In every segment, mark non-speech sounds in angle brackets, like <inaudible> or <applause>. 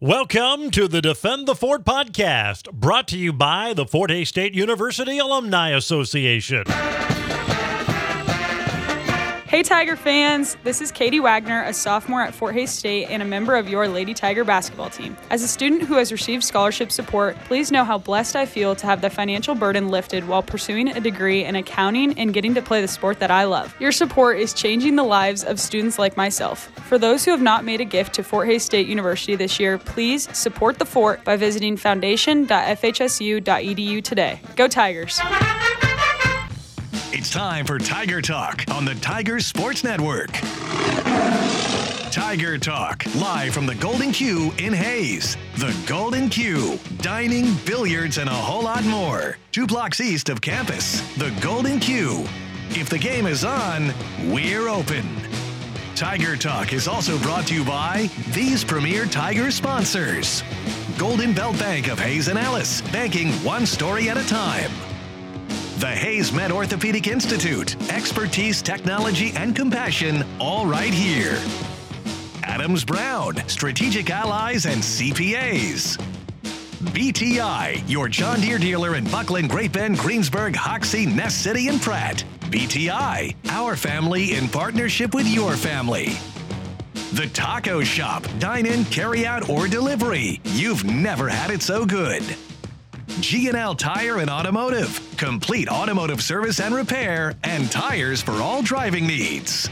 Welcome to the Defend the Fort podcast, brought to you by the Fort Hays State University Alumni Association. Hey Tiger fans, this is Katie Wagner, a sophomore at Fort Hays State and a member of your Lady Tiger basketball team. As a student who has received scholarship support, please know how blessed I feel to have the financial burden lifted while pursuing a degree in accounting and getting to play the sport that I love. Your support is changing the lives of students like myself. For those who have not made a gift to Fort Hays State University this year, please support the fort by visiting foundation.fhsu.edu today. Go Tigers! It's time for Tiger Talk on the Tiger Sports Network. Tiger Talk, live from the Golden Q in Hays. The Golden Q, dining, billiards, and a whole lot more. Two blocks east of campus. The Golden Q. If the game is on, we're open. Tiger Talk is also brought to you by these premier Tiger sponsors Golden Belt Bank of Hays and Ellis, banking one story at a time. The Hays Med Orthopedic Institute. Expertise, technology, and compassion all right here. Adams Brown, Strategic Allies and CPAs. BTI, your John Deere dealer in Bucklin, Great Bend, Greensburg, Hoxie, Ness City, and Pratt. BTI, our family in partnership with your family. The Taco Shop, dine in, carry out, or delivery. You've never had it so good. G&L Tire and Automotive. Complete automotive service and repair and tires for all driving needs.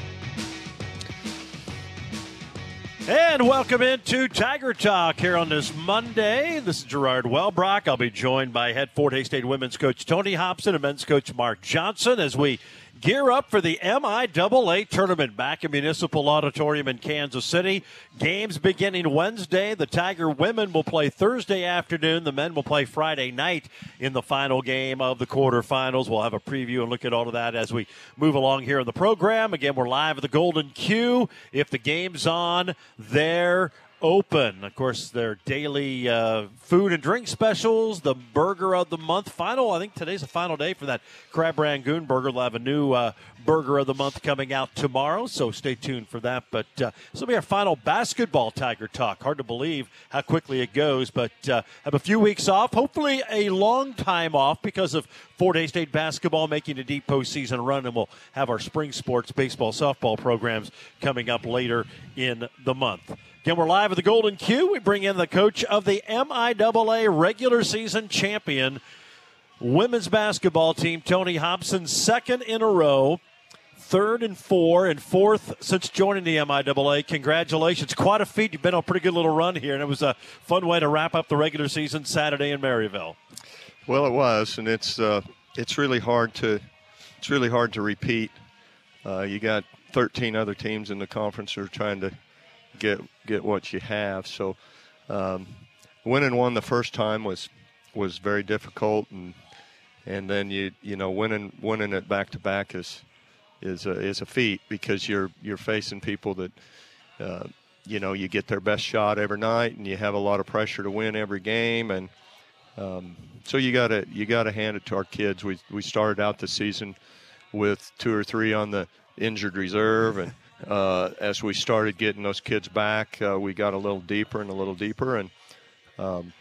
And welcome into Tiger Talk here on this Monday. This is Gerard Wellbrock. I'll be joined by head Fort Hays State women's coach Tony Hobson and men's coach Mark Johnson as we gear up for the MIAA tournament back in Municipal Auditorium in Kansas City. Games beginning Wednesday. The Tiger women will play Thursday afternoon. The men will play Friday night in the final game of the quarterfinals. We'll have a preview and look at all of that as we move along here in the program. Again, we're live at the Golden Q. If the game's on, there open. Of course, their daily uh, food and drink specials, the burger of the month. Final, I think today's the final day for that Crab Rangoon burger. They'll have a new uh, burger of the month coming out tomorrow, so stay tuned for that. But uh, this will be our final basketball Tiger Talk. Hard to believe how quickly it goes, but uh, have a few weeks off. Hopefully, a long time off because of Fort Hays State basketball making a deep postseason run, and we'll have our spring sports, baseball, softball programs coming up later in the month. Again, we're live at the Golden Q. We bring in the coach of the MIAA regular season champion women's basketball team, Tony Hobson, second in a row, third and four, and fourth since joining the MIAA. Congratulations. Quite a feat. You've been on a pretty good little run here, and it was a fun way to wrap up the regular season Saturday in Maryville. Well, it was, and it's uh, it's really hard to it's really hard to repeat. Uh, you got 13 other teams in the conference who are trying to get get what you have. So um, winning one the first time was was very difficult, and and then you you know winning winning it back to back is is a, is a feat because you're you're facing people that. Uh, you know, you get their best shot every night, and you have a lot of pressure to win every game, and um, so you got to you got to hand it to our kids. We we started out the season with two or three on the injured reserve, and uh, as we started getting those kids back, uh, we got a little deeper and a little deeper, and um,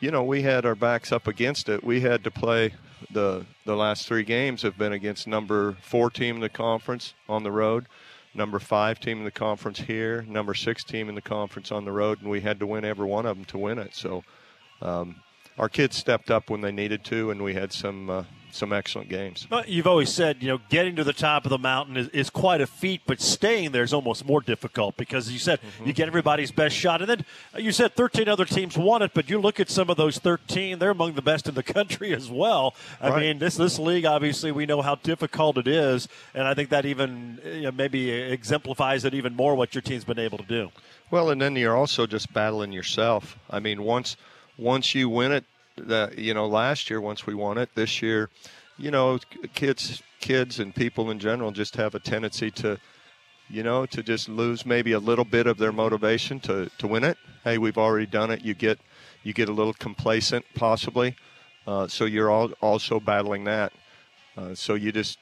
you know we had our backs up against it. We had to play the the last three games have been against number four team in the conference on the road, number five team in the conference here, number six team in the conference on the road, and we had to win every one of them to win it. So. Um, our kids stepped up when they needed to, and we had some uh, some excellent games. You've always said, you know, getting to the top of the mountain is, is quite a feat, but staying there is almost more difficult because you said mm-hmm. you get everybody's best shot. And then you said 13 other teams won it, but you look at some of those 13, they're among the best in the <laughs> country as well. I right. mean, this, this league, obviously, we know how difficult it is. And I think that even you know, maybe exemplifies it even more what your team's been able to do. Well, and then you're also just battling yourself. I mean, once once you win it, that you know last year once we won it this year you know kids kids and people in general just have a tendency to you know to just lose maybe a little bit of their motivation to to win it. Hey we've already done it. You get you get a little complacent possibly. Uh, so you're all also battling that. Uh, so you just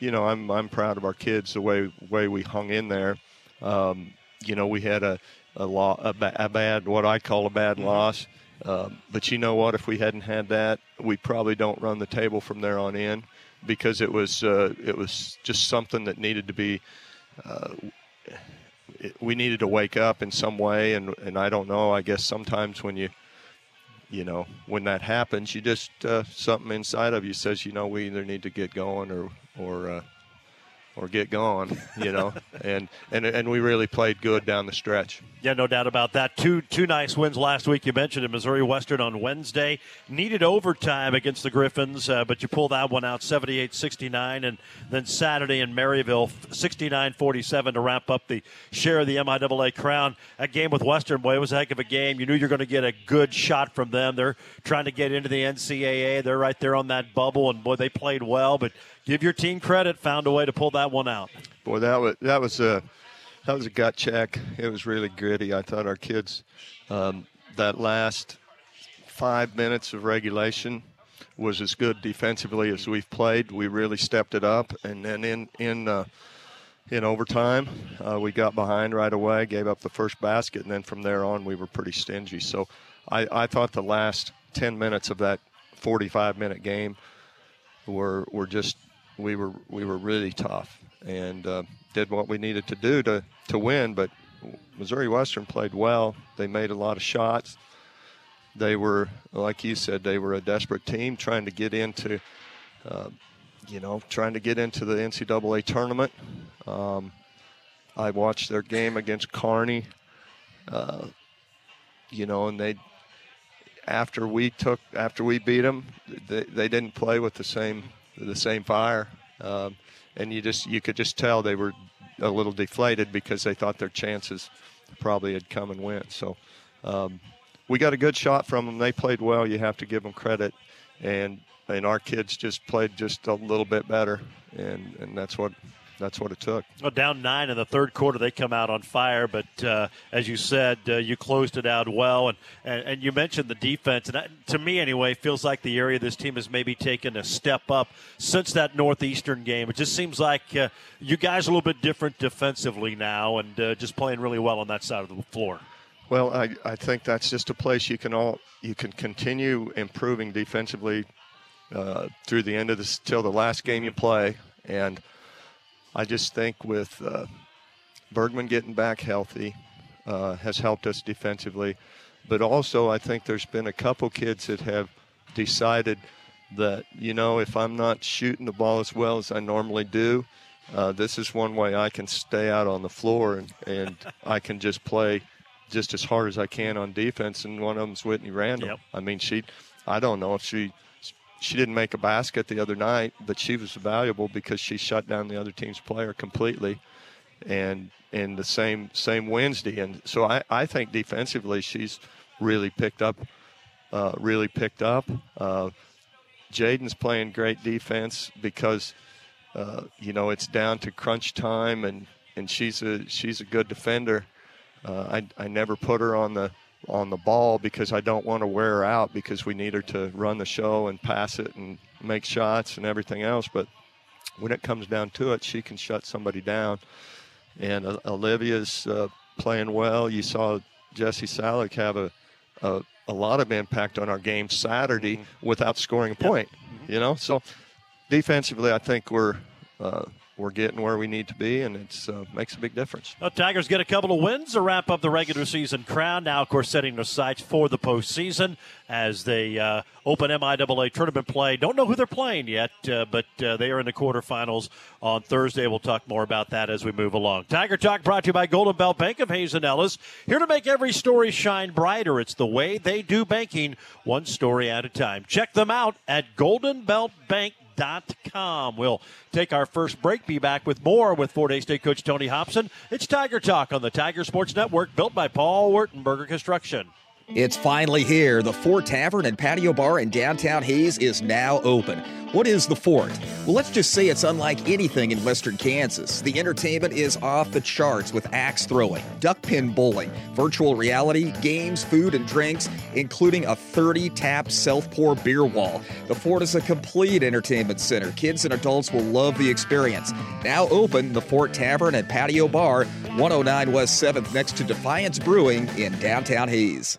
you know I'm I'm proud of our kids the way way we hung in there. Um, you know we had a a, lo- a, ba- a bad, what I call a bad loss. Um, but you know what? If we hadn't had that, we probably don't run the table from there on in because it was uh, it was just something that needed to be. Uh, it, we needed to wake up in some way, and and I don't know. I guess sometimes when you you know when that happens, you just uh, something inside of you says, you know, we either need to get going or or uh, or get gone, you know. <laughs> and and and we really played good down the stretch. Yeah, no doubt about that. Two two nice wins last week. You mentioned it, Missouri Western on Wednesday. Needed overtime against the Griffins, uh, but you pulled that one out 78-69. And then Saturday in Maryville, 69-47 to wrap up the share of the MIAA crown. That game with Western, boy, it was a heck of a game. You knew you're going to get a good shot from them. They're trying to get into the NCAA. They're right there on that bubble, and boy, they played well. But give your team credit, found a way to pull that one out. Boy, that was that was a that was a gut check. It was really gritty. I thought our kids um, that last five minutes of regulation was as good defensively as we've played. We really stepped it up, and then in in uh, in overtime, uh, we got behind right away, gave up the first basket, and then from there on, we were pretty stingy. So, I, I thought the last 10 minutes of that 45 minute game were were just we were we were really tough and uh, did what we needed to do to to win. But Missouri Western played well. They made a lot of shots. They were, like you said, they were a desperate team trying to get into, uh, you know, trying to get into the NCAA tournament. Um, I watched their game against Kearney. Uh, you know, and they after we took after we beat them, they, they didn't play with the same the same fire, um, and you just you could just tell they were a little deflated because they thought their chances probably had come and went. So um, we got a good shot from them. They played well. You have to give them credit, and and our kids just played just a little bit better, and and that's what that's what it took. Well, down nine in the third quarter, they come out on fire. But uh, as you said, uh, you closed it out well, and, and, and you mentioned the defense. And that, to me, anyway, feels like the area this team has maybe taken a step up since that northeastern game. It just seems like uh, you guys are a little bit different defensively now, and uh, just playing really well on that side of the floor. Well, I, I think that's just a place you can all you can continue improving defensively uh, through the end of this till the last game you play, and I just think with uh, Bergman getting back healthy uh, has helped us defensively. But also, I think there's been a couple kids that have decided that, you know, if I'm not shooting the ball as well as I normally do, uh, this is one way I can stay out on the floor and, and I can just play just as hard as I can on defense. And one of them's Whitney Randall. Yep. I mean, she, I don't know if she she didn't make a basket the other night, but she was valuable because she shut down the other team's player completely. And in the same same Wednesday, and so I, I think defensively she's really picked up, uh, really picked up. Uh, Jaden's playing great defense because uh, you know it's down to crunch time, and, and she's a she's a good defender. Uh, I I never put her on the on the ball because I don't want to wear her out because we need her to run the show and pass it and make shots and everything else. But when it comes down to it, she can shut somebody down. And uh, Olivia's uh, playing well. You saw Jesse Salick have a, a, a lot of impact on our game Saturday Mm-hmm. without scoring a point. You know, so defensively, I think we're uh, we're getting where we need to be, and it uh, makes a big difference. Well, Tigers get a couple of wins to wrap up the regular season crown. Now, of course, setting their sights for the postseason as they uh, open MIAA tournament play. Don't know who they're playing yet, uh, but uh, they are in the quarterfinals on Thursday. We'll talk more about that as we move along. Tiger Talk brought to you by Golden Belt Bank of Hays and Ellis. Here to make every story shine brighter. It's the way they do banking, one story at a time. Check them out at Golden Belt Bank com. We'll take our first break, be back with more with Fort Hays State coach Tony Hobson. It's Tiger Talk on the Tiger Sports Network, built by Paul Wertenberger Construction. It's finally here. The Fort Tavern and Patio Bar in downtown Hays is now open. What is the Fort? Well, let's just say it's unlike anything in western Kansas. The entertainment is off the charts with axe throwing, duck pin bowling, virtual reality, games, food, and drinks, including a 30 tap self pour beer wall. The Fort is a complete entertainment center. Kids and adults will love the experience. Now open, the Fort Tavern and Patio Bar 109 West 7th next to Defiance Brewing in downtown Hays.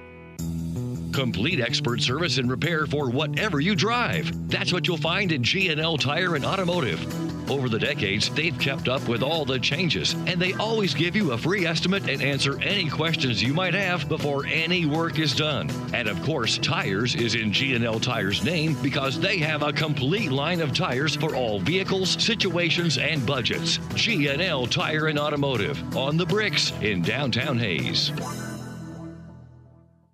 Complete expert service and repair for whatever you drive. That's what you'll find in G&L Tire and Automotive. Over the decades, they've kept up with all the changes, and they always give you a free estimate and answer any questions you might have before any work is done. And of course, tires is in G&L Tire's name because they have a complete line of tires for all vehicles, situations, and budgets. G&L Tire and Automotive on the bricks in downtown Hays.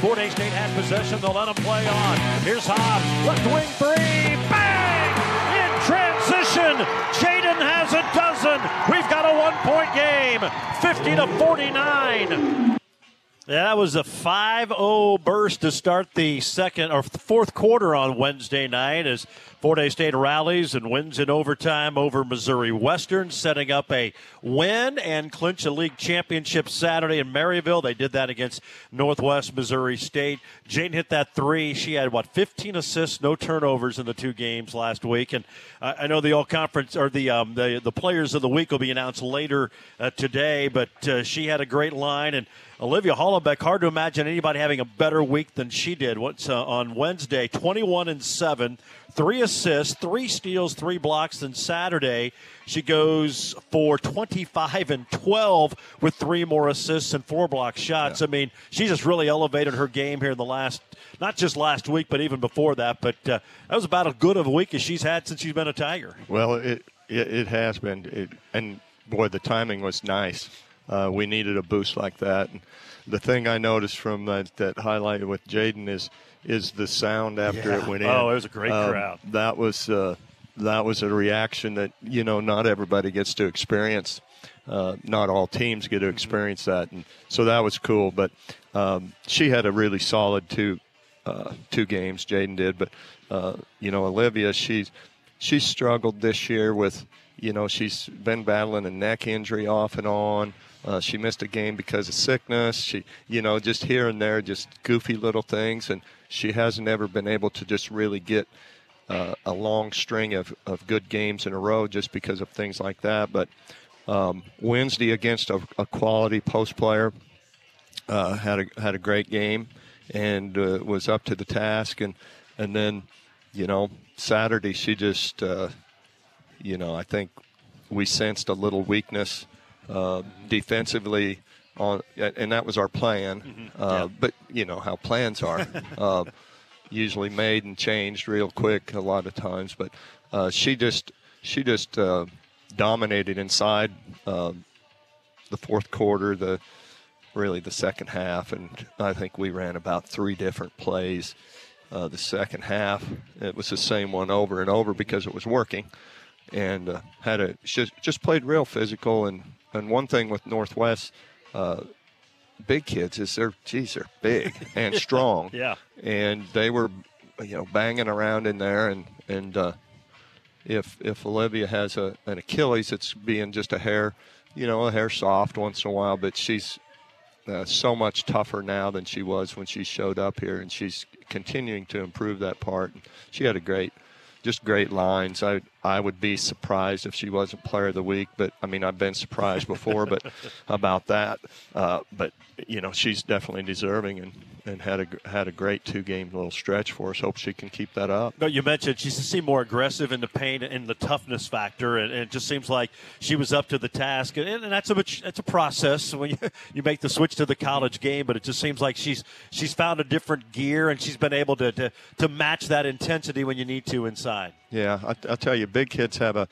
Fort Hays State had possession. They'll let them play on. Here's Hobbs. Left wing three. Bang! In transition. Jaden has a dozen. We've got a one point game. 50 to 49. Yeah, That was a 5-0 burst to start the second or fourth quarter on Wednesday night as Fort Hays State rallies and wins in overtime over Missouri Western, setting up a win and clinch a league championship Saturday in Maryville. They did that against Northwest Missouri State. Jane hit that three. She had what 15 assists, no turnovers in the two games last week. And I know the all conference or the um, the the players of the week will be announced later uh, today, but uh, she had a great line and. Olivia Hollenbeck, hard to imagine anybody having a better week than she did. What's uh, on Wednesday, 21 and 7, three assists, three steals, three blocks. Then Saturday, she goes for 25 and 12 with three more assists and four block shots. Yeah. I mean, she just really elevated her game here in the last, not just last week, but even before that. But uh, that was about as good of a week as she's had since she's been a Tiger. Well, it it, it has been, it, and boy, the timing was nice. Uh, we needed a boost like that. And the thing I noticed from that, that highlight with Jaden is is the sound after yeah. it went in. Oh, it was a great um, crowd. That was uh, that was a reaction that you know not everybody gets to experience. Uh, not all teams get to mm-hmm. experience that, and so that was cool. But um, she had a really solid two uh, two games. Jaden did, but uh, you know Olivia, she's she's struggled this year with you know she's been battling a neck injury off and on. Uh, she missed a game because of sickness. She, you know, just here and there, just goofy little things, and she hasn't ever been able to just really get uh, a long string of, of good games in a row just because of things like that. But um, Wednesday against a, a quality post player uh, had a had a great game and uh, was up to the task, and and then you know Saturday she just uh, you know I think we sensed a little weakness uh, defensively on, and that was our plan. Mm-hmm. Uh, yeah. But you know how plans are, <laughs> uh, usually made and changed real quick a lot of times. But uh, she just she just uh, dominated inside um, the fourth quarter, the really the second half, and I think we ran about three different plays. Uh, the second half, it was the same one over and over because it was working, and had a just, just played real physical and and one thing with Northwest, uh, big kids is they're geez they're big <laughs> and strong. yeah. And they were, you know, banging around in there, and and uh, if if Olivia has a an Achilles, it's being just a hair, you know, a hair soft once in a while, but she's uh, so much tougher now than she was when she showed up here, and she's continuing to improve that part. She had a great just great lines. I I would be surprised if she wasn't Player of the Week, but I mean I've been surprised before, but <laughs> about that. Uh, but you know she's definitely deserving, and and had a had a great two game little stretch for us. Hope she can keep that up. No, you mentioned she seemed more aggressive in the pain and the toughness factor, and, and, it just seems like she was up to the task. And, and that's a that's a process when you, <laughs> you make the switch to the college game, but it just seems like she's she's found a different gear and she's been able to to, to match that intensity when you need to inside. Yeah, I, will tell you, big kids have a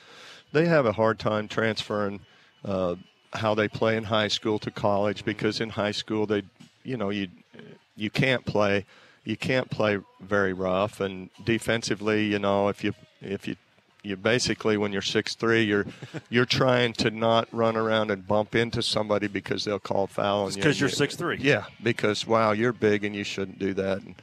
they have a hard time transferring. Uh, how they play in high school to college because in high school they you know you you can't play you can't play very rough. And defensively you know if you if you you basically when you're six three you're <laughs> you're trying to not run around and bump into somebody because they'll call foul because you, are six three. Yeah because wow you're big and you shouldn't do that. And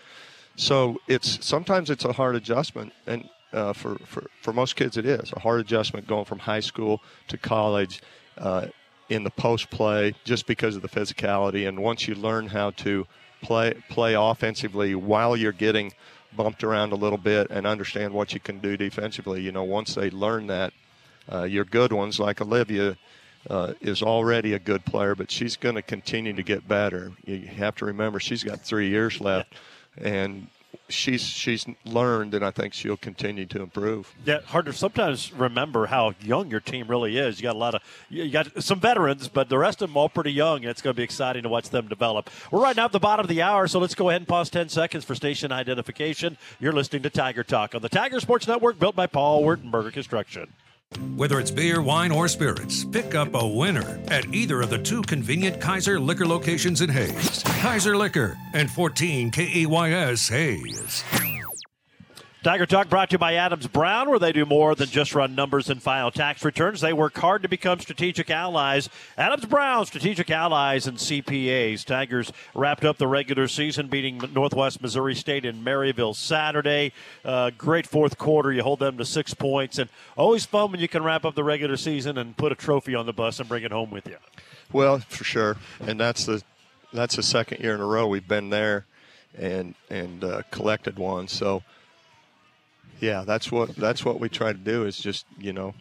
so it's sometimes it's a hard adjustment. And uh, for, for for most kids it is a hard adjustment going from high school to college uh, in the post play just because of the physicality. And once you learn how to play play offensively while you're getting bumped around a little bit and understand what you can do defensively, you know, once they learn that, uh, your good ones like Olivia. Uh, is already a good player, but she's going to continue to get better. You have to remember she's got three years left, and she's she's learned, and I think she'll continue to improve. Yeah, hard to sometimes remember how young your team really is. You got a lot of you got some veterans, but the rest of them all pretty young, and it's going to be exciting to watch them develop. We're right now at the bottom of the hour, so let's go ahead and pause ten seconds for station identification. You're listening to Tiger Talk on the Tiger Sports Network, built by Paul Wertenberger Construction. Whether it's beer, wine, or spirits, pick up a winner at either of the two convenient Kaiser liquor locations in Hays. Kaiser Liquor and 14 KAYS Hays. Tiger Talk brought to you by Adams Brown, where they do more than just run numbers and file tax returns. They work hard to become strategic allies. Adams Brown, strategic allies and CPAs. Tigers wrapped up the regular season, beating Northwest Missouri State in Maryville Saturday. Uh, great fourth quarter. You hold them to six points, and always fun when you can wrap up the regular season and put a trophy on the bus and bring it home with you. Well, for sure, and that's the that's the second year in a row we've been there and and uh, collected one. So yeah, that's what that's what we try to do. Is just you know,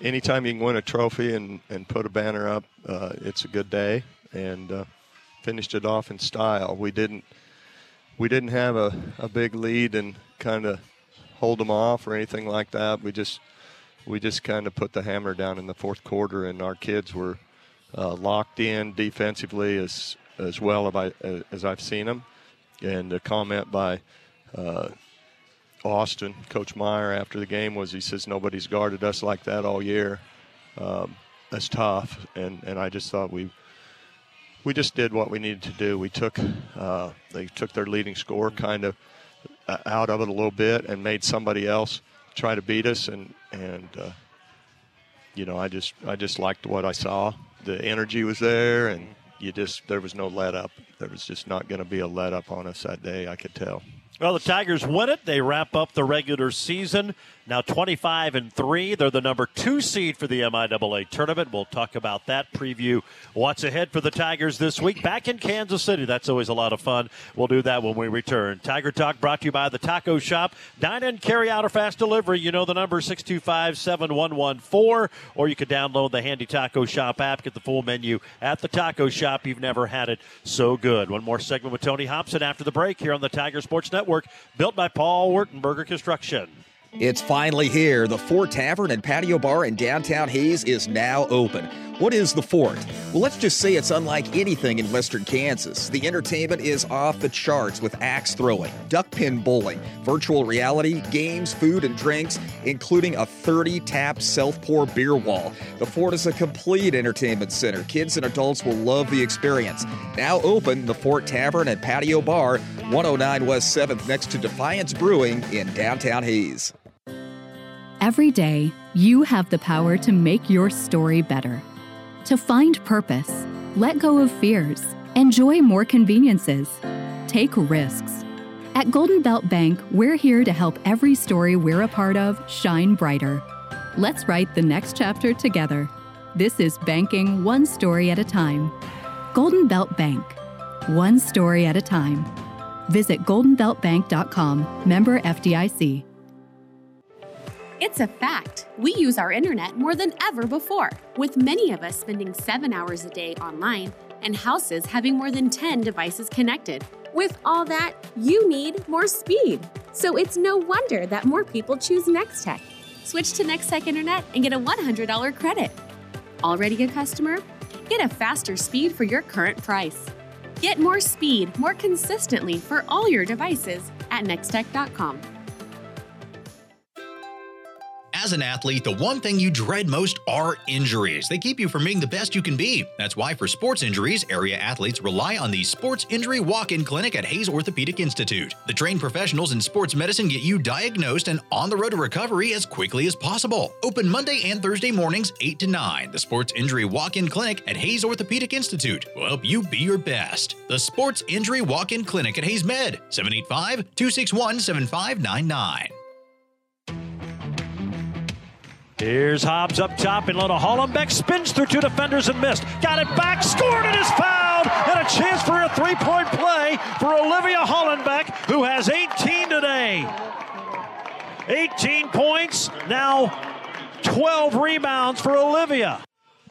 anytime you can win a trophy and and put a banner up, uh, it's a good day. And uh, finished it off in style. We didn't we didn't have a, a big lead and kind of hold them off or anything like that. We just we just kind of put the hammer down in the fourth quarter, and our kids were uh, locked in defensively as as well as, I, as I've seen them. And a comment by uh, Austin, Coach Meyer, after the game was he says nobody's guarded us like that all year. Um, that's tough, and and I just thought we we just did what we needed to do. We took uh, they took their leading score kind of uh, out of it a little bit and made somebody else try to beat us, and and uh, you know I just I just liked what I saw. The energy was there, and you just there was no let up. There was just not going to be a let up on us that day. I could tell. Well, the Tigers win it. They wrap up the regular season. Now 25 and 3. They're the number two seed for the MIAA tournament. We'll talk about that, preview what's ahead for the Tigers this week. Back in Kansas City. That's always a lot of fun. We'll do that when we return. Tiger Talk brought to you by the Taco Shop. Dine in, carry out, or fast delivery. You know the number 625 7114. Or you could download the handy Taco Shop app. Get the full menu at the Taco Shop. You've never had it so good. One more segment with Tony Hobson after the break here on the Tiger Sports Network, built by Paul Wertenberger Construction. It's finally here. The Fort Tavern and Patio Bar in downtown Hays is now open. What is the Fort? Well, let's just say it's unlike anything in western Kansas. The entertainment is off the charts with axe throwing, duck pin bowling, virtual reality, games, food, and drinks, including a 30 tap self pour beer wall. The Fort is a complete entertainment center. Kids and adults will love the experience. Now open, the Fort Tavern and Patio Bar, 109 West 7th, next to Defiance Brewing in downtown Hays. Every day, you have the power to make your story better to find purpose, let go of fears, enjoy more conveniences, take risks. At Golden Belt Bank, we're here to help every story we're a part of shine brighter. Let's write the next chapter together. This is banking one story at a time. Golden Belt Bank, one story at a time. Visit goldenbeltbank.com, member FDIC. It's a fact. We use our internet more than ever before, with many of us spending seven hours a day online and houses having more than 10 devices connected. With all that, you need more speed. So it's no wonder that more people choose Nex-Tech. Switch to Nex-Tech Internet and get a $100 credit. Already a customer? Get a faster speed for your current price. Get more speed more consistently for all your devices at nextech.com. As an athlete, the one thing you dread most are injuries. They keep you from being the best you can be. That's why, for sports injuries, area athletes rely on the Sports Injury Walk In Clinic at Hays Orthopedic Institute. The trained professionals in sports medicine get you diagnosed and on the road to recovery as quickly as possible. Open Monday and Thursday mornings, 8 to 9. The Sports Injury Walk In Clinic at Hays Orthopedic Institute will help you be your best. The Sports Injury Walk In Clinic at Hays Med, 785 261 7599. Here's Hobbs up top, and Lona Hollenbeck spins through two defenders and missed. Got it back, scored, and is fouled. And a chance for a three point play for Olivia Hollenbeck, who has 18 today. 18 points, now 12 rebounds for Olivia.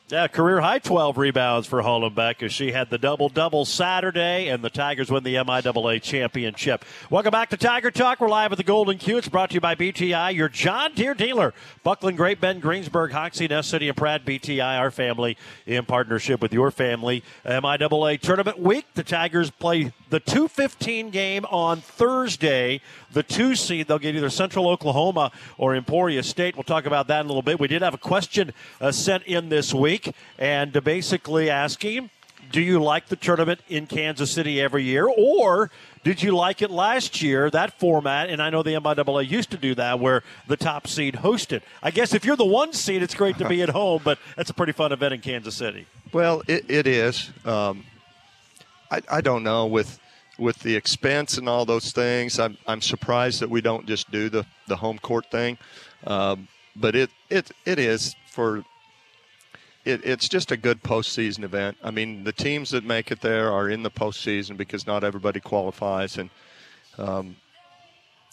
Yeah, career high 12 rebounds for Hollenbeck as she had the double double Saturday, and the Tigers win the MIAA championship. Welcome back to Tiger Talk. We're live at the Golden Q. It's brought to you by BTI, your John Deere dealer. Bucklin, Great Bend, Greensburg, Hoxie, Ness City, and Pratt. BTI, our family, in partnership with your family. MIAA tournament week. The Tigers play the 215 game on Thursday. The two seed, they'll get either Central Oklahoma or Emporia State. We'll talk about that in a little bit. We did have a question uh, sent in this week, and uh, basically asking, do you like the tournament in Kansas City every year, or did you like it last year, that format? And I know the MIAA used to do that where the top seed hosted. I guess if you're the one seed, it's great to be at home, but that's a pretty fun event in Kansas City. Well, it, it is. Um, I, I don't know with with the expense and all those things. I'm I'm surprised that we don't just do the, the home court thing, um, but it it it is for. It, it's just a good postseason event. I mean, the teams that make it there are in the postseason because not everybody qualifies, and um,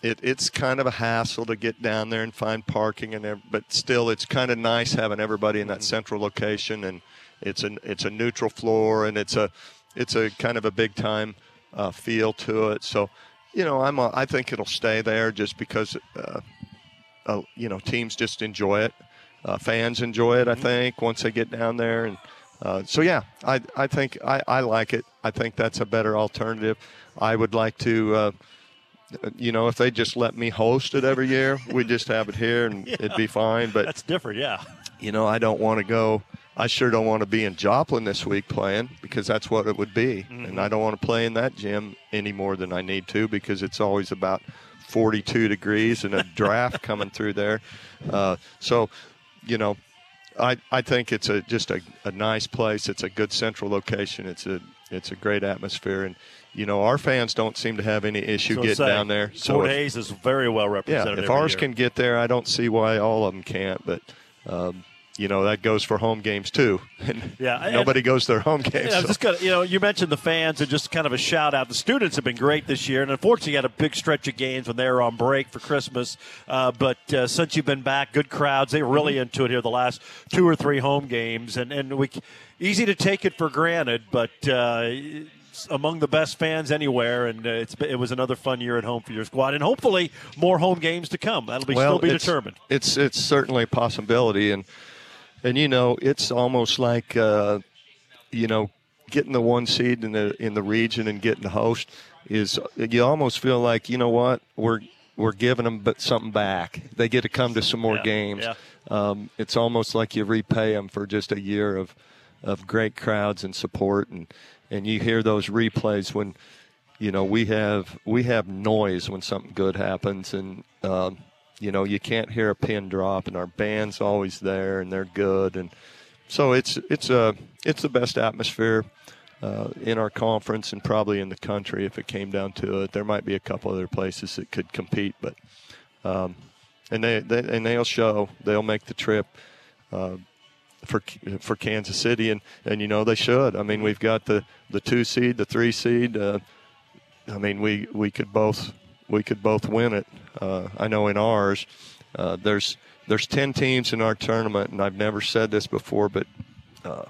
it, it's kind of a hassle to get down there and find parking and but still it's kind of nice having everybody in that central location and it's a it's a neutral floor and it's a it's a kind of a big time uh, feel to it. So you know I'm a, I think it'll stay there just because uh, uh, you know teams just enjoy it uh, fans enjoy it I think once they get down there and uh, so yeah I I think I, I like it I think that's a better alternative I would like to uh, you know, if they just let me host it every year, we just have it here and <laughs> Yeah. it'd be fine. But That's different, yeah. you know, I don't want to go. I sure don't want to be in Joplin this week playing because that's what it would be, and I don't want to play in that gym any more than I need to because it's always about 42 degrees and a draft coming through there. Uh, so, you know, I I think it's a just a, a nice place. It's a good central location. It's a it's a great atmosphere, and you know our fans don't seem to have any issue getting say, down there. So Fort if- Hays is very well represented. yeah, if ours year. can get there, I don't see why all of them can't. But um, you know that goes for home games too. <laughs> And Yeah, and- nobody goes to their home games. Yeah, so- just gonna, you know, you mentioned the fans and just kind of a shout out. The students have been great this year, and unfortunately, you had a big stretch of games when they were on break for Christmas. Uh, but uh, since you've been back, good crowds. They were really Mm-hmm. into it here the last two or three home games, and and we easy to take it for granted, but. Uh, among the best fans anywhere, and uh, it's it was another fun year at home for your squad, and hopefully more home games to come. That'll be still be it's, determined. It's it's certainly a possibility, and and you know it's almost like uh, you know getting the one seed in the in the region and getting the host is you almost feel like you know what we're we're giving them but something back. They get to come to some more Yeah, games. yeah. Um, it's almost like you repay them for just a year of of great crowds and support, and and you hear those replays when you know we have we have noise when something good happens and um, you know you can't hear a pin drop and our band's always there and they're good and so it's it's a it's the best atmosphere uh, in our conference and probably in the country if it came down to it there might be a couple other places that could compete but um, and they, they and they'll show they'll make the trip uh, for for Kansas City, and, and you know they should. I mean, we've got the, the two seed, the three seed. Uh, I mean, we, we could both we could both win it. Uh, I know in ours, uh, there's there's ten teams in our tournament, and I've never said this before, but uh,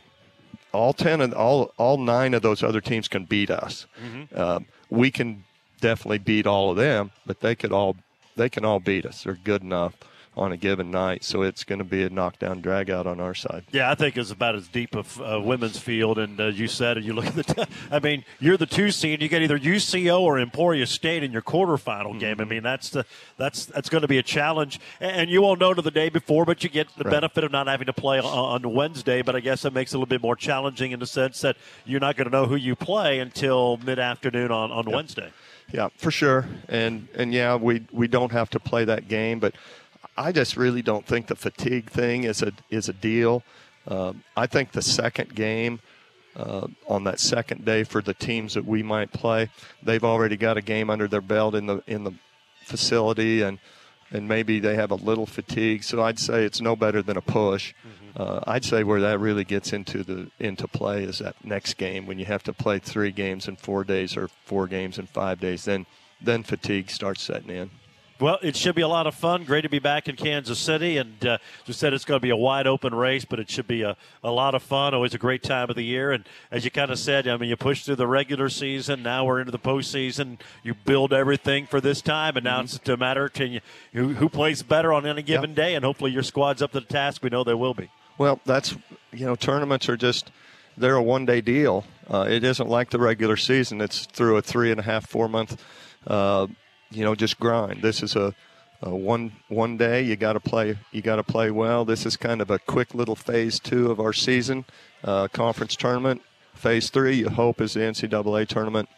all ten and all all nine of those other teams can beat us. Mm-hmm. Um, we can definitely beat all of them, but they could all they can all beat us. They're good enough on a given night, so it's going to be a knockdown drag out on our side. Yeah, I think it's about as deep of a uh, women's field. And as you said, you look at the, t- <laughs> I mean, you're the two seed. You get either UCO or Emporia State in your quarterfinal game. I mean, that's the that's that's going to be a challenge. And you won't know to the day before, but you get the Right. benefit of not having to play on, on Wednesday. But I guess that makes it a little bit more challenging in the sense that you're not going to know who you play until mid afternoon on on Wednesday. Yeah, for sure. And and yeah, we we don't have to play that game, but I just really don't think the fatigue thing is a is a deal. Um, I think the second game uh, on that second day for the teams that we might play, they've already got a game under their belt in the in the facility, and and maybe they have a little fatigue. So I'd say it's no better than a push. Uh, I'd say where that really gets into the into play is that next game when you have to play three games in four days or four games in five days. Then then fatigue starts setting in. Well, it should be a lot of fun. Great to be back in Kansas City. And uh, as we said, it's going to be a wide open race, but it should be a, a lot of fun. Always a great time of the year. And as you kind of said, I mean, you push through the regular season. Now we're into the postseason. You build everything for this time. And now it's a matter of you, who, who plays better on any given day. And hopefully your squad's up to the task. We know they will be. Well, that's you know tournaments are just they're a one day deal. Uh, it isn't like the regular season. It's through a three and a half four month uh, you know just grind. This is a, a one one day. You got to play. You got to play well. This is kind of a quick little phase two of our season uh, conference tournament. Phase three, you hope, is the NCAA tournament.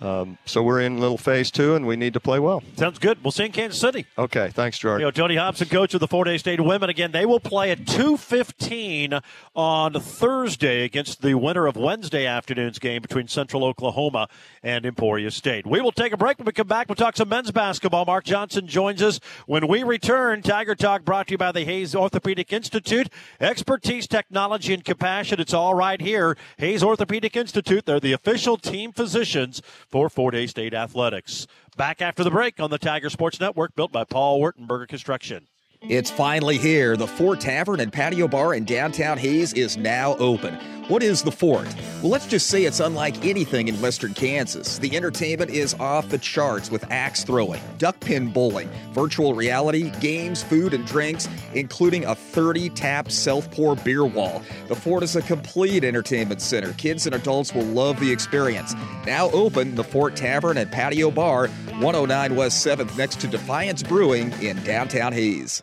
Um, so we're in little phase two, and we need to play well. Sounds good. We'll see you in Kansas City. Okay, thanks, Gerard. You know, Tony Hobson, coach of the Fort Hays State women. Again, they will play at 2.15 on Thursday against the winner of Wednesday afternoon's game between Central Oklahoma and Emporia State. We will take a break. When we come back, we'll talk some men's basketball. Mark Johnson joins us. When we return, Tiger Talk brought to you by the Hays Orthopedic Institute. Expertise, technology, and compassion. It's all right here. Hays Orthopedic Institute. They're the official team physicians for Fort Hays State Athletics. Back after the break on the Tiger Sports Network, built by Paul Wertenberger Construction. It's finally here. The Fort Tavern and Patio Bar in downtown Hays is now open. What is the Fort? Well, let's just say it's unlike anything in western Kansas. The entertainment is off the charts with axe throwing, duck pin bowling, virtual reality, games, food, and drinks, including a 30 tap self pour beer wall. The Fort is a complete entertainment center. Kids and adults will love the experience. Now open, the Fort Tavern and Patio Bar, 109 West 7th, next to Defiance Brewing in downtown Hays.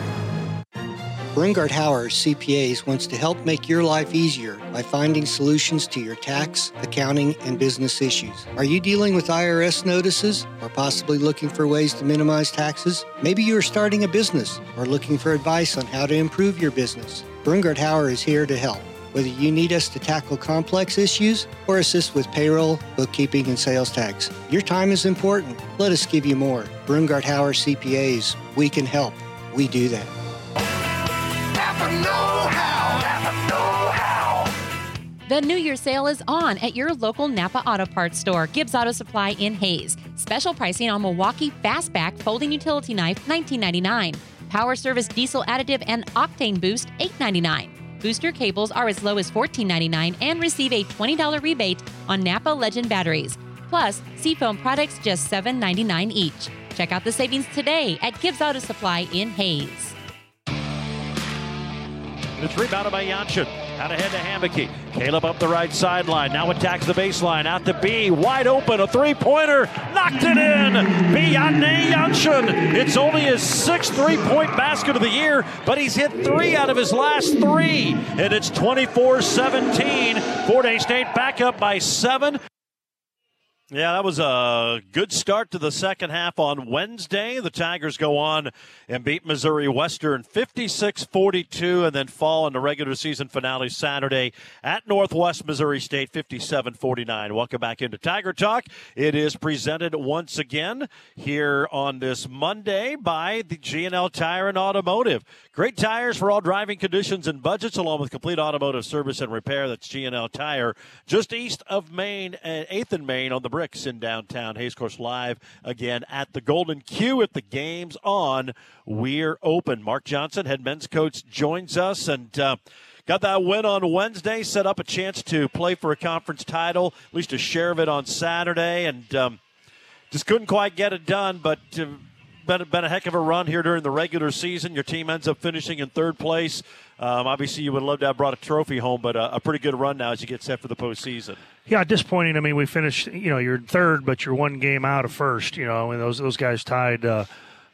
Brungard Howard CPAs wants to help make your life easier by finding solutions to your tax, accounting, and business issues. Are you dealing with IRS notices or possibly looking for ways to minimize taxes? Maybe you are starting a business or looking for advice on how to improve your business. Brungard Howard is here to help. Whether you need us to tackle complex issues or assist with payroll, bookkeeping, and sales tax, your time is important. Let us give you more. Brungard Howard CPAs, we can help. We do that. The New Year sale is on at your local Napa Auto Parts store, Gibbs Auto Supply in Hays. Special pricing on Milwaukee Fastback folding utility knife, $19.99. Power Service diesel additive and octane boost, $8.99. Booster cables are as low as $14.99 and receive a $20 rebate on Napa Legend batteries. Plus, Seafoam products just $7.99 each. Check out the savings today at Gibbs Auto Supply in Hays. It's rebounded by Jansson. Out ahead to Hambicky. Caleb up the right sideline. Now attacks the baseline. Out to B. Wide open. A three pointer. Knocked it in. Bjarne Jansson. It's only his sixth three point basket of the year, but he's hit three out of his last three. And it's 24 17. Fort Hays State back up by seven. Yeah, that was a good start to the second half on Wednesday. The Tigers go on and beat Missouri Western 56 42 and then fall in the regular season finale Saturday at Northwest Missouri State 57 49. Welcome back into Tiger Talk. It is presented once again here on this Monday by the G&L Tire and Automotive. Great tires for all driving conditions and budgets, along with complete automotive service and repair. That's G&L Tire, just east of Main, uh, and 8th and Main on the Bricks in downtown Hays Course Live again at the Golden Q at the game's on. We're open. Mark Johnson, head men's coach, joins us and. Uh, Got that win on Wednesday, set up a chance to play for a conference title, at least a share of it on Saturday, and um, just couldn't quite get it done. But uh, been, been a heck of a run here during the regular season. Your team ends up finishing in third place. Um, obviously, you would love to have brought a trophy home, but a, a, pretty good run now as you get set for the postseason. Yeah, disappointing. I mean, we finished. You know, you're third, but you're one game out of first. You know, and those those guys tied. Uh,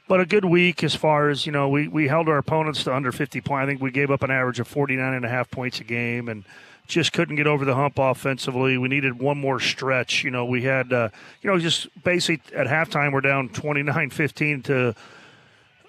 but a good week as far as you know. We we held our opponents to under 50 points. I think we gave up an average of 49 and a half points a game, and just couldn't get over the hump offensively. We needed one more stretch. You know, we had, uh, you know, just basically at halftime, we're down 29 15 to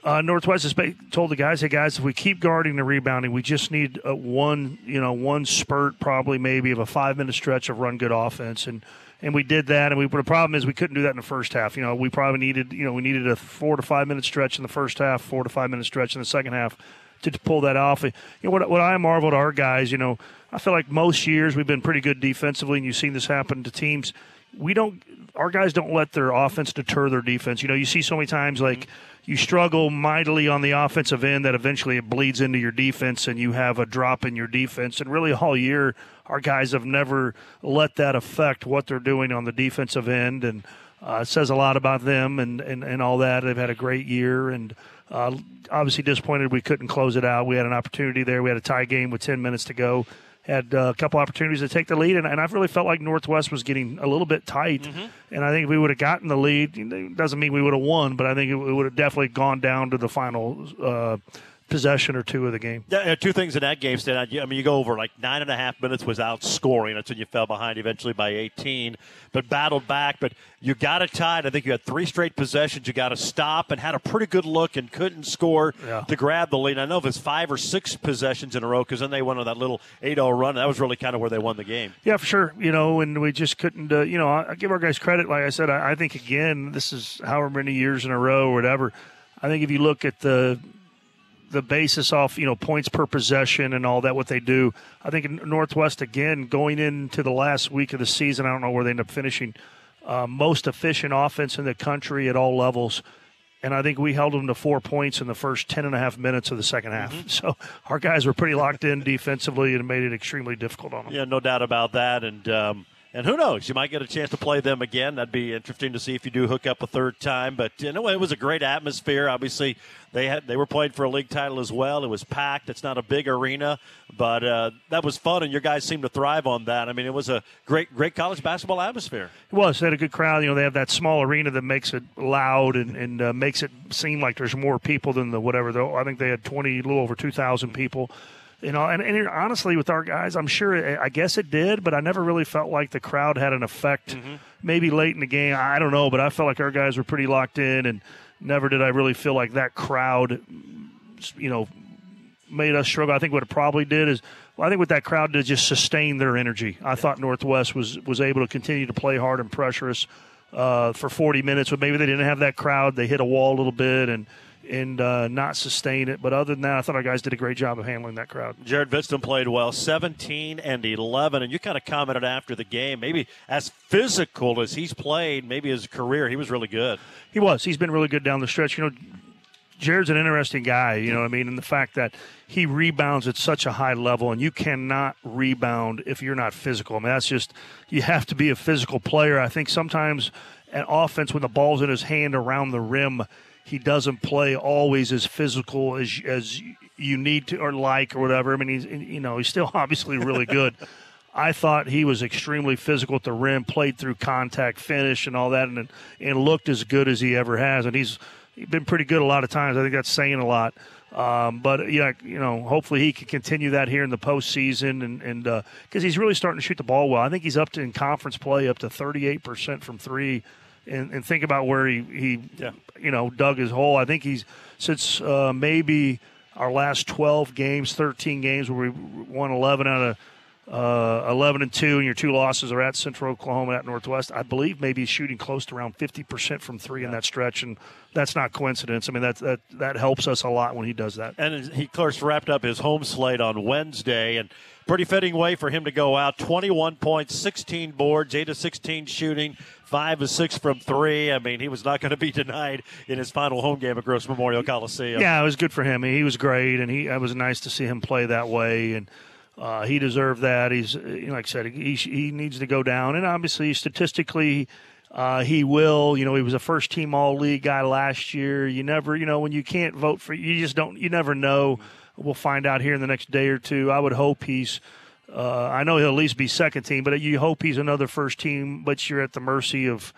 uh, Northwest has told the guys, "Hey guys, if we keep guarding the rebounding, we just need uh, one, you know, one spurt, probably maybe of a five-minute stretch of run good offense." And and we did that. And we but the problem is we couldn't do that in the first half. You know, we probably needed, you know, we needed a four to five minute stretch in the first half, four to five minute stretch in the second half to, to pull that off. You know, what what I marveled our guys, you know, I feel like most years we've been pretty good defensively, and you've seen this happen to teams. We don't, our guys don't let their offense deter their defense. You know, you see so many times like. You struggle mightily on the offensive end that eventually it bleeds into your defense and you have a drop in your defense. And really, all year, our guys have never let that affect what they're doing on the defensive end. And uh, it says a lot about them and, and, and all that. They've had a great year and uh, obviously disappointed we couldn't close it out. We had an opportunity there. We had a tie game with 10 minutes to go had a couple opportunities to take the lead, and, and I've really felt like Northwest was getting a little bit tight. Mm-hmm. And I think if we would have gotten the lead, it doesn't mean we would have won, but I think it, it would have definitely gone down to the final uh, possession or two of the game. Yeah, two things in that game, Stan. I mean, you go over like nine and a half minutes was outscoring. That's when you fell behind eventually by 18, but battled back. But you got it tied. I think you had three straight possessions. You got to stop and had a pretty good look and couldn't score yeah. to grab the lead. I know if it's five or six possessions in a row because then they went on that little 8-0 run. That was really kind of where they won the game. Yeah, for sure. You know, and we just couldn't. Uh, you know, I, I, give our guys credit. Like I said, I, I think again, this is however many years in a row or whatever. I think if you look at the the basis off you know points per possession and all that what they do. I think Northwest again going into the last week of the season. I don't know where they end up finishing. Uh, most efficient offense in the country at all levels. And I think we held them to four points in the first 10 and a half minutes of the second half. Mm-hmm. <laughs> So our guys were pretty locked in defensively and made it extremely difficult on them. Yeah, no doubt about that. And, um, and who knows? You might get a chance to play them again. That'd be interesting to see if you do hook up a third time. But you know, it was a great atmosphere. Obviously, they had they were playing for a league title as well. It was packed. It's not a big arena, but uh, that was fun, and your guys seemed to thrive on that. I mean, it was a great great college basketball atmosphere. It was. They had a good crowd. You know, they have that small arena that makes it loud and and uh, makes it seem like there's more people than the whatever. Though I think they had twenty, a little over two thousand people. You know, and, and honestly, with our guys, I'm sure, I guess it did, but I never really felt like the crowd had an effect. Mm-hmm. Maybe late in the game, I don't know, but I felt like our guys were pretty locked in, and never did I really feel like that crowd, you know, made us struggle. I think what it probably did is, well, I think what that crowd did just sustain their energy. I thought Northwest was was able to continue to play hard and pressure us uh, for 40 minutes, but maybe they didn't have that crowd. They hit a wall a little bit and and uh, not sustain it. But other than that, I thought our guys did a great job of handling that crowd. Jared Vinton played well, 17 and 11. And you kind of commented after the game, maybe as physical as he's played, maybe his career, he was really good. He was. He's been really good down the stretch. You know, Jared's an interesting guy, you know what I mean? And the fact that he rebounds at such a high level, and you cannot rebound if you're not physical. I mean, that's just, you have to be a physical player. I think sometimes an offense, when the ball's in his hand around the rim, he doesn't play always as physical as as you need to or like or whatever. I mean, he's you know he's still <laughs> obviously really good. <laughs> I thought he was extremely physical at the rim, played through contact, finish, and all that, and and looked as good as he ever has. And he's been pretty good a lot of times. I think that's saying a lot. Um, but yeah, you know, hopefully he can continue that here in the postseason, and and because uh, he's really starting to shoot the ball well. I think he's up to in conference play up to 38 percent from three, and, and think about where he he yeah. you know dug his hole. I think he's since uh, maybe our last 12 games, 13 games where we won 11 out of uh, 11 and 2, and your two losses are at Central Oklahoma at Northwest. I believe maybe shooting close to around 50% from three yeah. in that stretch, and that's not coincidence. I mean, that, that, that helps us a lot when he does that. And he, of course, wrapped up his home slate on Wednesday, and pretty fitting way for him to go out 21 points, 16 boards, 8 of 16 shooting, 5 of 6 from three. I mean, he was not going to be denied in his final home game at Gross Memorial Coliseum. Yeah, it was good for him. He was great, and he it was nice to see him play that way. And uh, he deserved that. He's like I said, he he needs to go down, and obviously statistically. Uh, he will. You know, he was a first team all league guy last year. You never, you know, when you can't vote for, you just don't, you never know. We'll find out here in the next day or two. I would hope he's, uh, I know he'll at least be second team, but you hope he's another first team, but you're at the mercy of,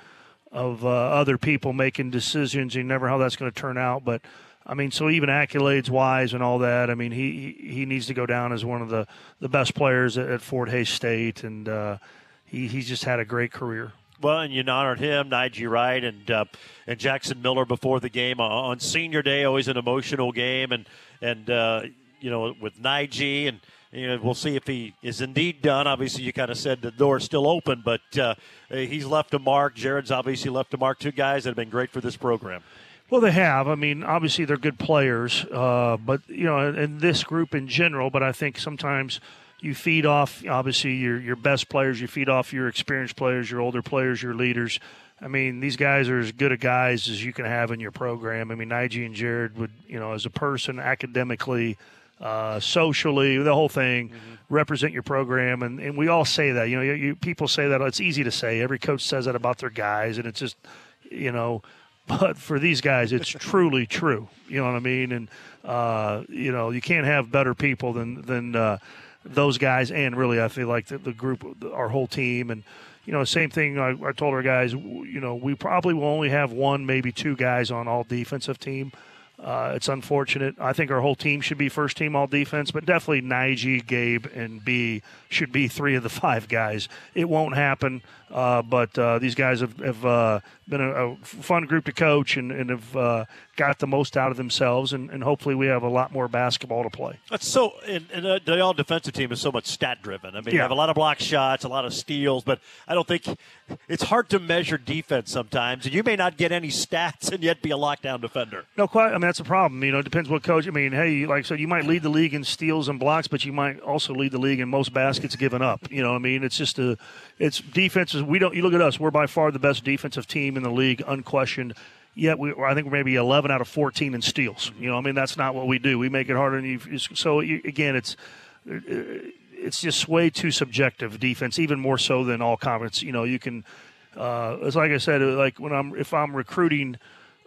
of uh, other people making decisions. You never know how that's going to turn out. But I mean, so even accolades wise and all that, I mean, he he needs to go down as one of the, the best players at, at Fort Hays State, and uh, he he's just had a great career. Well, and you honored him, Nige Wright, and uh, and Jackson Miller before the game on Senior Day. Always an emotional game, and and uh, you know with Nige, and you know we'll see if he is indeed done. Obviously, you kind of said the door's still open, but uh, he's left a mark. Jared's obviously left a mark. Two guys that have been great for this program. Well, they have. I mean, obviously they're good players, uh, but you know, in this group in general. But I think sometimes you feed off obviously your your best players. You feed off your experienced players, your older players, your leaders. I mean, these guys are as good a guys as you can have in your program. I mean, Nige and Jared would, you know, as a person, academically, uh, socially, the whole thing, mm-hmm. represent your program. And, and we all say that. You know, you, you, people say that. It's easy to say. Every coach says that about their guys, and it's just, you know, but for these guys, it's truly true. You know what I mean? And uh, you know, you can't have better people than than uh, those guys. And really, I feel like the, the group, our whole team, and you know, same thing. I, I told our guys, you know, we probably will only have one, maybe two guys on all defensive team. Uh, it's unfortunate. I think our whole team should be first team all defense, but definitely Nige, Gabe, and B should be three of the five guys. It won't happen, uh, but uh, these guys have, have uh, been a, a, fun group to coach and, and have uh, got the most out of themselves, and, and, hopefully we have a lot more basketball to play. That's so, and, and uh, the all defensive team is so much stat driven. I mean, yeah. you have a lot of block shots, a lot of steals, but I don't think it's hard to measure defense sometimes, and you may not get any stats and yet be a lockdown defender. No, quite. I mean, that's a problem. You know, it depends what coach. I mean, hey, like I said, you might lead the league in steals and blocks, but you might also lead the league in most baskets given up. You know, I mean, it's just a, it's defenses. We don't. You look at us. We're by far the best defensive team in the league, unquestioned. Yet we, I think we're maybe 11 out of 14 in steals. You know, I mean, that's not what we do. We make it harder. Than you, so again, it's it's just way too subjective defense, even more so than all conference. You know, you can. Uh, it's like I said, like when I'm if I'm recruiting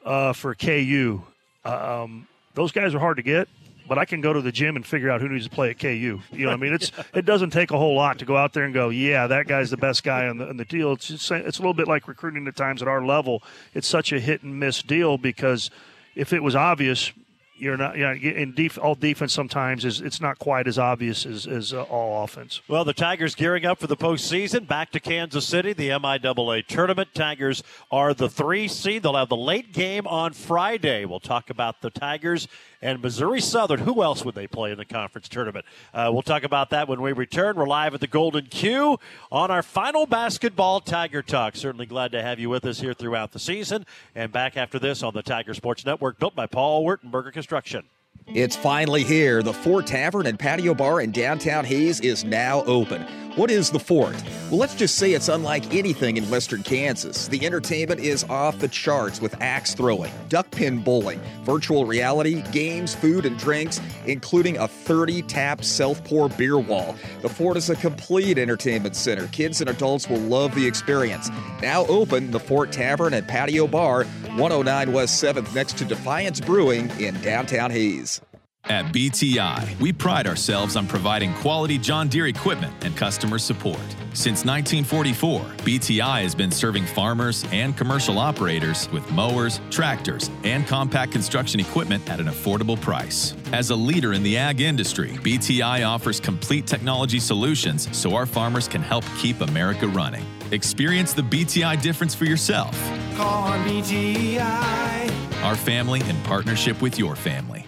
uh, for KU, um, those guys are hard to get but I can go to the gym and figure out who needs to play at KU. You know, what I mean, it's <laughs> it doesn't take a whole lot to go out there and go, yeah, that guy's the best guy on the, on the deal. It's just, it's a little bit like recruiting at times at our level. It's such a hit and miss deal because if it was obvious, you're not you know, in def, all defense sometimes is it's not quite as obvious as, as uh, all offense. Well, the Tigers gearing up for the postseason. Back to Kansas City, the MIAA tournament. Tigers are the three seed. They'll have the late game on Friday. We'll talk about the Tigers and Missouri Southern. Who else would they play in the conference tournament? Uh, we'll talk about that when we return. We're live at the Golden Q on our final basketball Tiger Talk. Certainly glad to have you with us here throughout the season. And back after this on the Tiger Sports Network, built by Paul Wertenberger Construction. It's finally here. The Fort Tavern and Patio Bar in downtown Hays is now open. What is the fort? Well, let's just say it's unlike anything in western Kansas. The entertainment is off the charts with axe throwing, duck pin bowling, virtual reality, games, food, and drinks, including a 30 tap self pour beer wall. The fort is a complete entertainment center. Kids and adults will love the experience. Now open, the Fort Tavern and Patio Bar, 109 West 7th, next to Defiance Brewing in downtown Hays. At BTI, we pride ourselves on providing quality John Deere equipment and customer support. Since 1944, BTI has been serving farmers and commercial operators with mowers, tractors, and compact construction equipment at an affordable price. As a leader in the ag industry, BTI offers complete technology solutions so our farmers can help keep America running. Experience the BTI difference for yourself. Call on BTI. Our family in partnership with your family.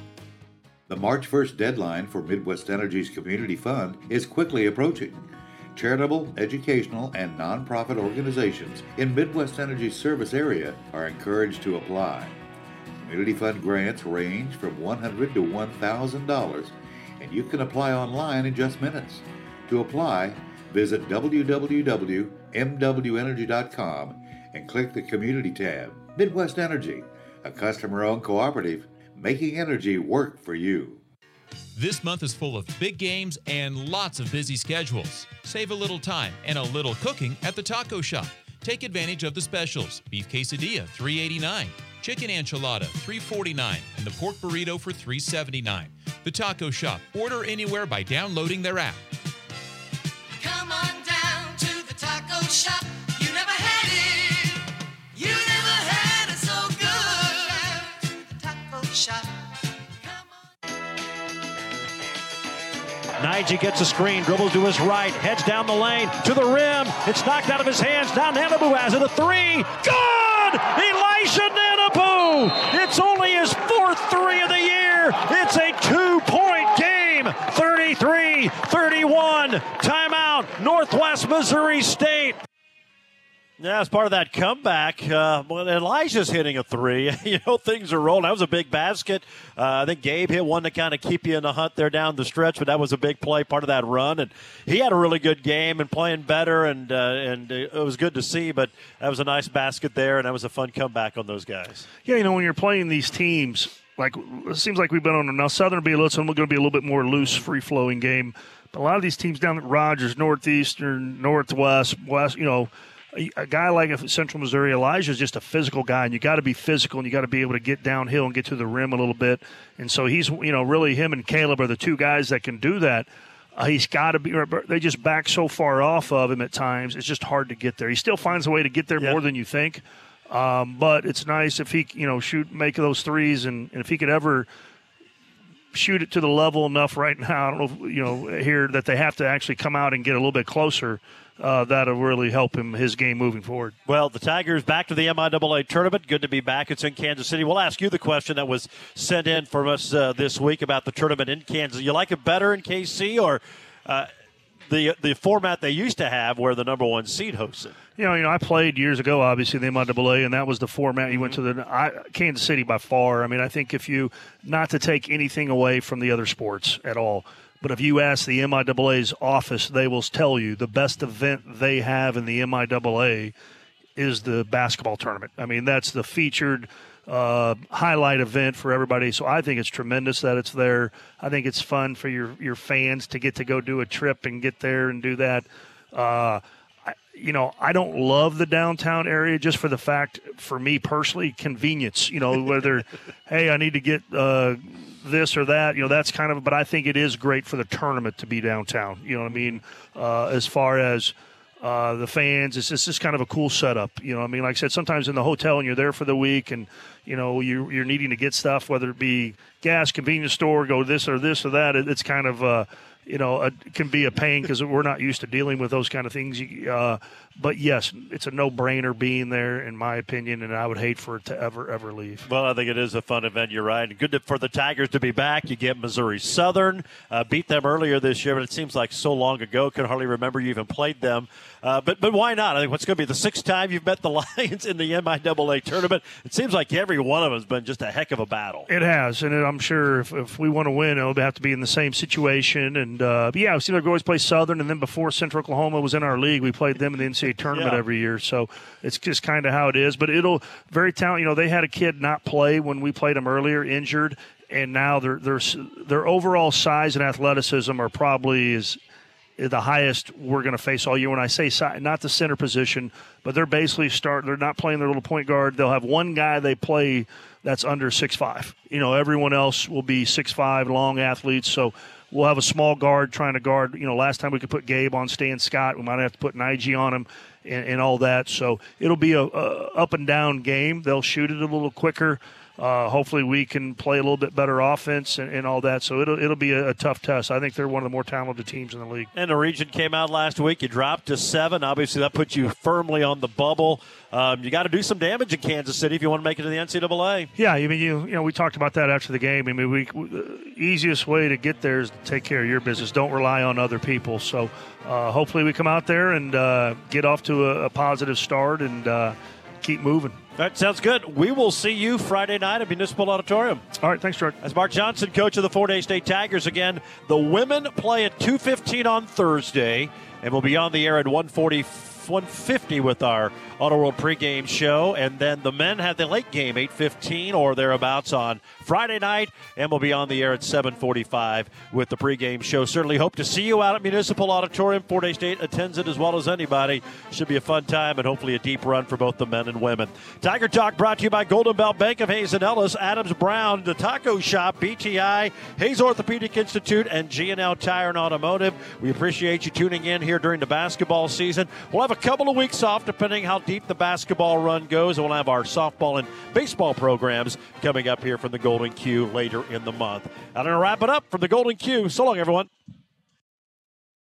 The March 1st deadline for Midwest Energy's Community Fund is quickly approaching. Charitable, educational, and nonprofit organizations in Midwest Energy's service area are encouraged to apply. Community Fund grants range from 100 to $1,000, and you can apply online in just minutes. To apply, visit www.mwenergy.com and click the Community tab. Midwest Energy, a customer owned cooperative making energy work for you. This month is full of big games and lots of busy schedules. Save a little time and a little cooking at the taco shop. Take advantage of the specials. Beef quesadilla, $3.89. Chicken enchilada, $3.49. And the pork burrito for $3.79. The taco shop. Order anywhere by downloading their app. Come on down to the taco shop. Nige gets a screen, dribbles to his right, heads down the lane to the rim. It's knocked out of his hands. Now Nanabu has it. A three. Good! Elisha Nanabu! It's only his fourth three of the year. It's a two point game. 33 31. Timeout. Northwest Missouri State. Yeah, as part of that comeback, uh, when Elijah's hitting a three, <laughs> you know, things are rolling. That was a big basket. Uh, I think Gabe hit one to kind of keep you in the hunt there down the stretch, but that was a big play, part of that run. And he had a really good game and playing better, and uh, and it was good to see. But that was a nice basket there, and that was a fun comeback on those guys. Yeah, you know, when you're playing these teams, like it seems like we've been on now. Southern will be a little, we're going to be a little bit more loose, free flowing game. But a lot of these teams down at Rogers, Northeastern, Northwest, West, you know a guy like Central Missouri, Elijah is just a physical guy, and you got to be physical, and you got to be able to get downhill and get to the rim a little bit. And so he's, you know, really him and Caleb are the two guys that can do that. Uh, he's got to be. They just back so far off of him at times. It's just hard to get there. He still finds a way to get there more than you think. Um, but it's nice if he, you know, shoot, make those threes, and, and if he could ever shoot it to the level enough right now. I don't know, you know, here that they have to actually come out and get a little bit closer uh, that'll really help him his game moving forward. Well, the Tigers back to the MIAA tournament. Good to be back. It's in Kansas City. We'll ask you the question that was sent in from us uh, this week about the tournament in Kansas. You like it better in KC or? Uh, the the format they used to have, where the number one seed hosted. You know, you know, I played years ago, obviously the MIAA, and that was the format. You went to the I, Kansas City by far. I mean, I think if you not to take anything away from the other sports at all, but if you ask the MIAA's office, they will tell you the best event they have in the MIAA is the basketball tournament. I mean, that's the featured uh, highlight event for everybody. So I think it's tremendous that it's there. I think it's fun for your your fans to get to go do a trip and get there and do that. Uh, you know, I don't love the downtown area just for the fact, for me personally, convenience. You know, whether <laughs> hey, I need to get. Uh, this or that. You know, that's kind of. But I think it is great for the tournament to be downtown. You know what I mean? Uh, as far as uh, the fans, it's, it's just kind of a cool setup. You know, I mean, like I said, sometimes in the hotel and you're there for the week, and you know you you're needing to get stuff, whether it be gas, convenience store, go this or this or that. It, it's kind of. Uh, you know, a, can be a pain because we're not used to dealing with those kind of things. Uh, but yes, it's a no-brainer being there, in my opinion, and I would hate for it to ever, ever leave. Well, I think it is a fun event. You're right. Good to, for the Tigers to be back. You get Missouri Southern, uh, beat them earlier this year, but it seems like so long ago. Can hardly remember you even played them. Uh, but but why not? I think what's going to be the sixth time you've met the <laughs> Lions in the MIAA tournament. It seems like every one of them has been just a heck of a battle. It has, and I'm sure if, if we want to win, it'll have to be in the same situation. And uh, yeah, it seems like we always play Southern, and then before Central Oklahoma was in our league, we played them in the NCAA tournament yeah. every year. So it's just kind of how it is. But it'll very talented. You know, they had a kid not play when we played them earlier, injured, and now their their their overall size and athleticism are probably as the highest we're going to face all year. When I say si- not the center position, but they're basically start. They're not playing their little point guard. They'll have one guy they play that's under six five. You know, everyone else will be six five long athletes. So we'll have a small guard trying to guard. You know, last time we could put Gabe on Stan Scott. We might have to put an IG on him and, and all that. So it'll be a, a up and down game. They'll shoot it a little quicker. Uh, hopefully, we can play a little bit better offense and, and all that. So it'll it'll be a, a, tough test. I think they're one of the more talented teams in the league. And the region came out last week. You dropped to seven. Obviously, that puts you firmly on the bubble. Um, you got to do some damage in Kansas City if you want to make it to the NCAA. Yeah, I mean, you you know, we talked about that after the game. I mean, we, the easiest way to get there is to take care of your business. Don't rely on other people. So uh, hopefully, we come out there and uh, get off to a, a positive start and uh, keep moving. That sounds good. We will see you Friday night at Municipal Auditorium. All right, thanks, George. As Mark Johnson, coach of the Fort Hays State Tigers, again, the women play at 2.15 on Thursday, and we'll be on the air at 140, 150 with our Auto World pregame show, and then the men have the late game, 8.15 or thereabouts on Friday night, and we'll be on the air at 7.45 with the pregame show. Certainly hope to see you out at Municipal Auditorium. Fort Hays State attends it as well as anybody. Should be a fun time and hopefully a deep run for both the men and women. Tiger Talk brought to you by Golden Belt Bank of Hays and Ellis, Adams Brown, The Taco Shop, BTI, Hays Orthopedic Institute, and G&L Tire and Automotive. We appreciate you tuning in here during the basketball season. We'll have a couple of weeks off depending how deep the basketball run goes, and we'll have our softball and baseball programs coming up here from the Golden Q later in the month. I'm going to wrap it up from the Golden Q. So long, everyone.